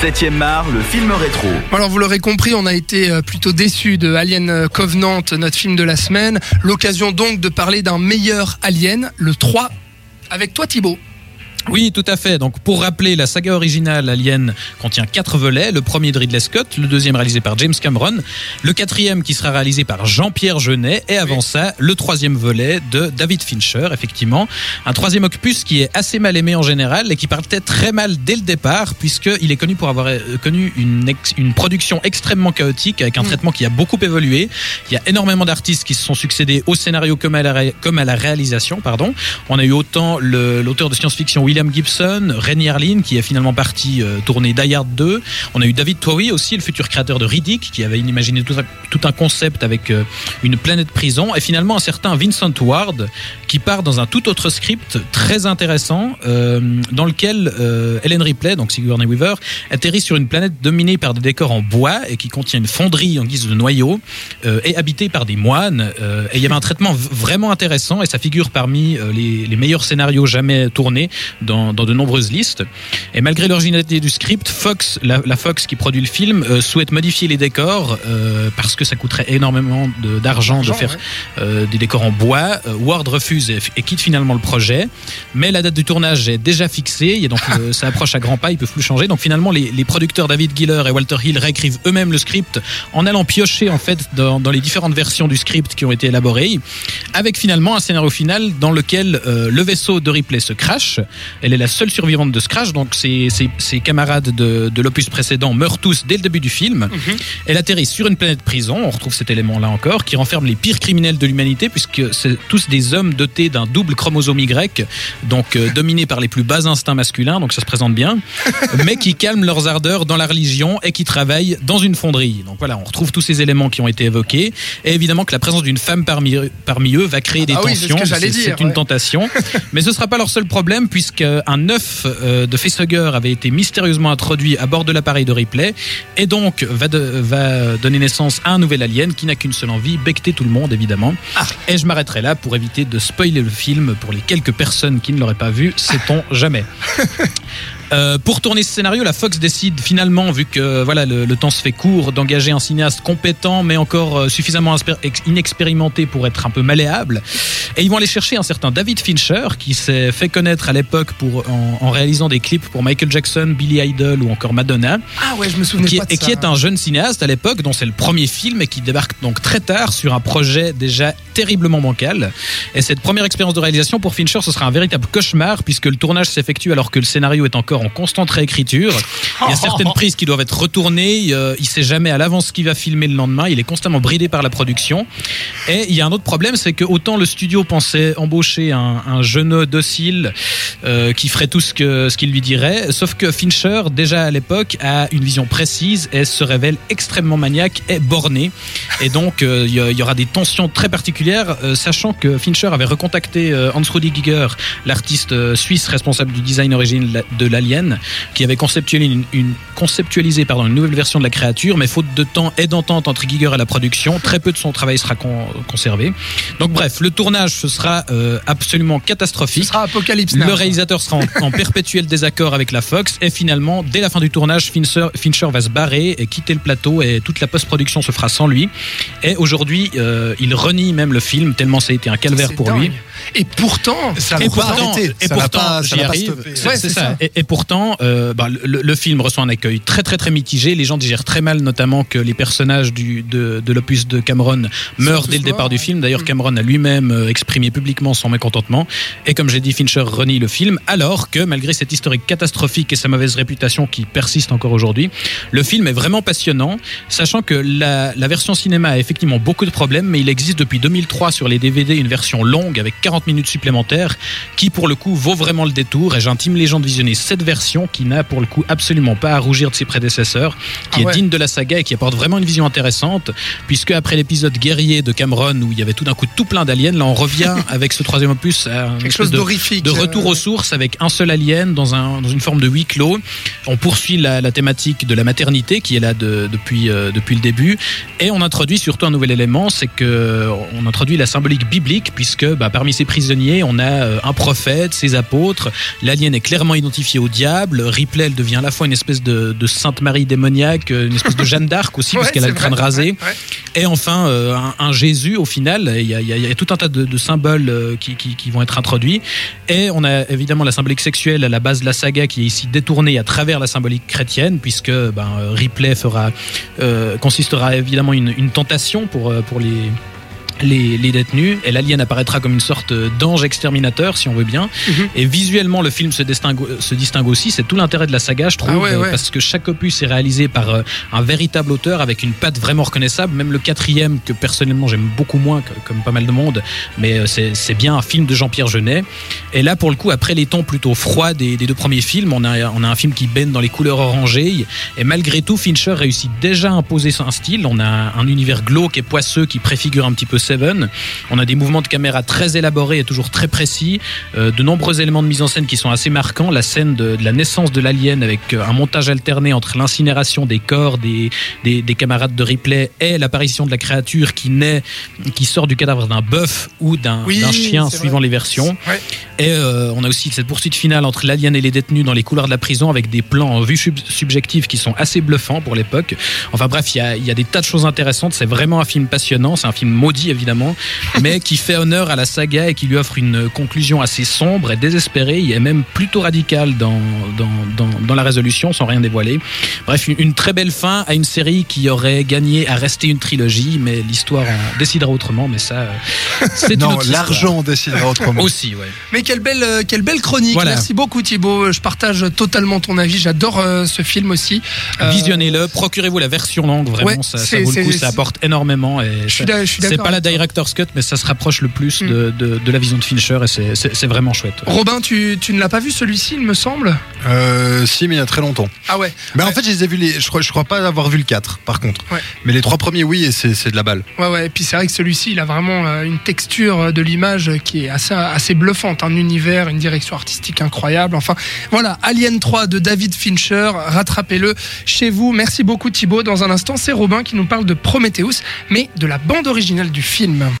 7ème art, le film rétro. Alors vous l'aurez compris, on a été euh, plutôt déçus de Alien Covenant, notre film de la semaine. L'occasion donc de parler d'un meilleur Alien, le 3, avec toi Thibaut. Oui, tout à fait. Donc, pour rappeler, la saga originale Alien contient quatre volets. Le premier de Ridley Scott, le deuxième réalisé par James Cameron, le quatrième qui sera réalisé par Jean-Pierre Jeunet, et avant ça, le troisième volet de David Fincher, effectivement. Un troisième opus qui est assez mal aimé en général et qui partait très mal dès le départ, puisqu'il est connu pour avoir euh, connu une, une production extrêmement chaotique avec un mm. traitement qui a beaucoup évolué. Il y a énormément d'artistes qui se sont succédés au scénario comme à la, comme à la réalisation, pardon. On a eu autant l'auteur de science-fiction William Gibson, Renny Harlin qui est finalement parti euh, tourner Die Hard 2. On a eu David Towie aussi, le futur créateur de Riddick, qui avait imaginé tout un, concept avec euh, une planète prison. Et finalement un certain Vincent Ward qui part dans un tout autre script très intéressant euh, dans lequel Ellen Ripley, donc Sigourney Weaver, atterrit sur une planète dominée par des décors en bois et qui contient une fonderie en guise de noyau et habitée par des moines. et il y avait un traitement vraiment intéressant et ça figure parmi les, les meilleurs scénarios jamais tournés dans, de nombreuses listes. Et malgré l'originalité du script, Fox, la, Fox qui produit le film, euh, souhaite modifier les décors euh, parce que ça coûterait énormément d'argent de, faire euh, des décors en bois. Ward refuse et, quitte finalement le projet, mais la date du tournage est déjà fixée et donc ça approche à grands pas, ils peuvent plus changer. Donc finalement, les, producteurs David Giller et Walter Hill réécrivent eux-mêmes le script en allant piocher en fait dans, dans, les différentes versions du script qui ont été élaborées, avec finalement un scénario final dans lequel le vaisseau de Ripley se crache elle est la seule survivante de Scratch, donc ses, camarades de, l'opus précédent meurent tous dès le début du film. Mhm. Elle atterrit sur une planète prison, on retrouve cet élément-là encore, qui renferme les pires criminels de l'humanité, puisque c'est tous des hommes d'un double chromosome Y, donc euh, dominés par les plus bas instincts masculins, donc ça se présente bien, mais qui calment leurs ardeurs dans la religion et qui travaillent dans une fonderie. Donc voilà, on retrouve tous ces éléments qui ont été évoqués, et évidemment que la présence d'une femme parmi, parmi eux va créer des ah tensions, c'est une tentation, mais ce ne sera pas leur seul problème, puisque un œuf euh, de facehugger avait été mystérieusement introduit à bord de l'appareil de replay et donc va, va, donner naissance à un nouvel alien qui n'a qu'une seule envie, becter tout le monde évidemment. Ah. Et je m'arrêterai là pour éviter de spoiler le film pour les quelques personnes qui ne l'auraient pas vu, sait-on jamais. Euh, pour tourner ce scénario, la Fox décide finalement, vu que voilà le, temps se fait court, d'engager un cinéaste compétent mais encore euh, suffisamment inexpérimenté pour être un peu malléable. Et ils vont aller chercher un certain David Fincher qui s'est fait connaître à l'époque pour en, réalisant des clips pour Michael Jackson, Billy Idol ou encore Madonna. Ah ouais, je me souviens qui, pas de Et qui est un jeune cinéaste à l'époque dont c'est le premier film et qui débarque donc très tard sur un projet déjà terriblement bancal. Et cette première expérience de réalisation pour Fincher, ce sera un véritable cauchemar puisque le tournage s'effectue alors que le scénario est encore en constante réécriture. Il y a certaines prises qui doivent être retournées. Il sait jamais à l'avance ce qu'il va filmer le lendemain. Il est constamment bridé par la production. Et il y a un autre problème, c'est que autant le studio pensait embaucher un, un jeune docile euh, qui ferait tout ce qu'il lui dirait, sauf que Fincher déjà à l'époque a une vision précise et se révèle extrêmement maniaque et borné. Et donc euh, il y, aura des tensions très particulières, euh, sachant que Fincher avait recontacté Hans Rudi Giger, l'artiste suisse responsable du design origine de l'Alien qui avait conceptualisé une, conceptualisé, pardon, une nouvelle version de la créature, mais faute de temps et d'entente entre Giger et la production, très peu de son travail sera conservé. Donc bref, le tournage ce sera euh, absolument catastrophique. Ce sera apocalypse. Le réalisateur sera en, perpétuel désaccord avec la Fox et finalement, dès la fin du tournage, Fincher, Fincher va se barrer et quitter le plateau et toute la post-production se fera sans lui. Et aujourd'hui, euh, il renie même le film tellement ça a été un calvaire pour lui. Et pourtant, ça et pourtant, et pourtant. Et, pourtant, euh, bah, le, film reçoit un accueil très très très mitigé. Les gens digèrent très mal, notamment que les personnages du, de, de l'opus de Cameron meurent dès le départ du film. D'ailleurs, mm. Cameron a lui-même euh, exprimé publiquement son mécontentement. Et comme j'ai dit, Fincher renie le film, alors que malgré cette historique catastrophique et sa mauvaise réputation qui persiste encore aujourd'hui, le film est vraiment passionnant, sachant que la, la version cinéma a effectivement beaucoup de problèmes, mais il existe depuis 2003 sur les DVD une version longue avec 40 minutes supplémentaires qui pour le coup vaut vraiment le détour. Et j'intime les gens de visionner cette version qui n'a pour le coup absolument pas à rougir de ses prédécesseurs, qui ah est digne de la saga et qui apporte vraiment une vision intéressante puisque après l'épisode guerrier de Cameron où il y avait tout d'un coup tout plein d'aliens, là on revient avec ce troisième opus à quelque chose de, de retour aux sources avec un seul alien dans, un, dans une forme de huis clos. On poursuit la, thématique de la maternité qui est là depuis, euh, depuis le début. Et on introduit surtout un nouvel élément, c'est que on introduit la symbolique biblique puisque bah, parmi ses prisonniers. On a euh, un prophète, ses apôtres. L'alien est clairement identifié au diable. Ripley, elle devient à la fois une espèce de, de Sainte Marie démoniaque, euh, une espèce de Jeanne d'Arc aussi, Ouais, puisqu'elle a le crâne vrai, rasé. ouais, ouais. Et enfin, euh, un, un Jésus au final. Il y a, y y tout un tas de, de symboles qui, qui- qui vont être introduits. Et on a évidemment la symbolique sexuelle à la base de la saga qui est ici détournée à travers la symbolique chrétienne, puisque ben, Ripley fera, euh, consistera évidemment une, une tentation pour, pour les. Les, les détenus et l'alien apparaîtra comme une sorte d'ange exterminateur si on veut bien Mhm. et visuellement le film se distingue, se distingue aussi c'est tout l'intérêt de la saga je trouve Ah ouais, ouais. euh, parce que chaque opus est réalisé par euh, un véritable auteur avec une patte vraiment reconnaissable. Même le quatrième, que personnellement j'aime beaucoup moins, que- comme pas mal de monde, mais euh, c'est bien un film de Jean-Pierre Jeunet. Et là, pour le coup, après les tons plutôt froids des, des deux premiers films, on a, on a un film qui baigne dans les couleurs orangées. Et malgré tout, Fincher réussit déjà à imposer un style. On a un univers glauque et poisseux qui préfigure un petit peu Seven. On a des mouvements de caméra très élaborés et toujours très précis. Euh, de nombreux éléments de mise en scène qui sont assez marquants. La scène de, de la naissance de l'alien avec euh, un montage alterné entre l'incinération des corps des, des, des camarades de Ripley et l'apparition de la créature qui naît, qui sort du cadavre d'un bœuf ou d'un Oui, chien, suivant vrai. les versions. Ouais. Et euh, on a aussi cette poursuite finale entre l'alien et les détenus dans les couloirs de la prison avec des plans en vue sub- subjective qui sont assez bluffants pour l'époque. Enfin bref, il y y a des tas de choses intéressantes. C'est vraiment un film passionnant. C'est un film maudit évidemment, mais qui fait honneur à la saga et qui lui offre une conclusion assez sombre et désespérée et même plutôt radicale dans, dans, dans, dans la résolution sans rien dévoiler. Bref, une, une très belle fin à une série qui aurait gagné à rester une trilogie, mais l'histoire en décidera autrement. Mais ça, euh, c'est Non, l'argent décidera autrement. Aussi, ouais. Mais quelle belle, euh, quelle belle chronique. Voilà. Merci beaucoup Thibaut. Je partage totalement ton avis. J'adore euh, ce film aussi. Euh, Visionnez-le, procurez-vous la version longue, vraiment, Ouais, ça, ça vaut le coup, ça apporte énormément. Et Je suis je suis c'est d'accord pas la. Director's cut, mais ça se rapproche le plus Mm. de, de, de la vision de Fincher et c'est- vraiment chouette. Robin, tu, tu ne l'as pas vu celui-ci, il me semble? Euh, si, mais il y a très longtemps. Ah ouais. Mais en Ouais. fait, je les ai vus les. Je crois, je crois pas avoir vu le 4, par contre. Ouais. Mais les trois premiers, oui, et c'est c'est de la balle. Ouais, ouais. Et puis c'est vrai que celui-ci, il a vraiment euh, une texture euh, de l'image qui est assez, assez bluffante. Un univers, une direction artistique incroyable. Enfin, voilà. Alien 3 de David Fincher. Rattrapez-le chez vous. Merci beaucoup Thibaut. Dans un instant, c'est Robin qui nous parle de Prometheus, mais de la bande originale du film.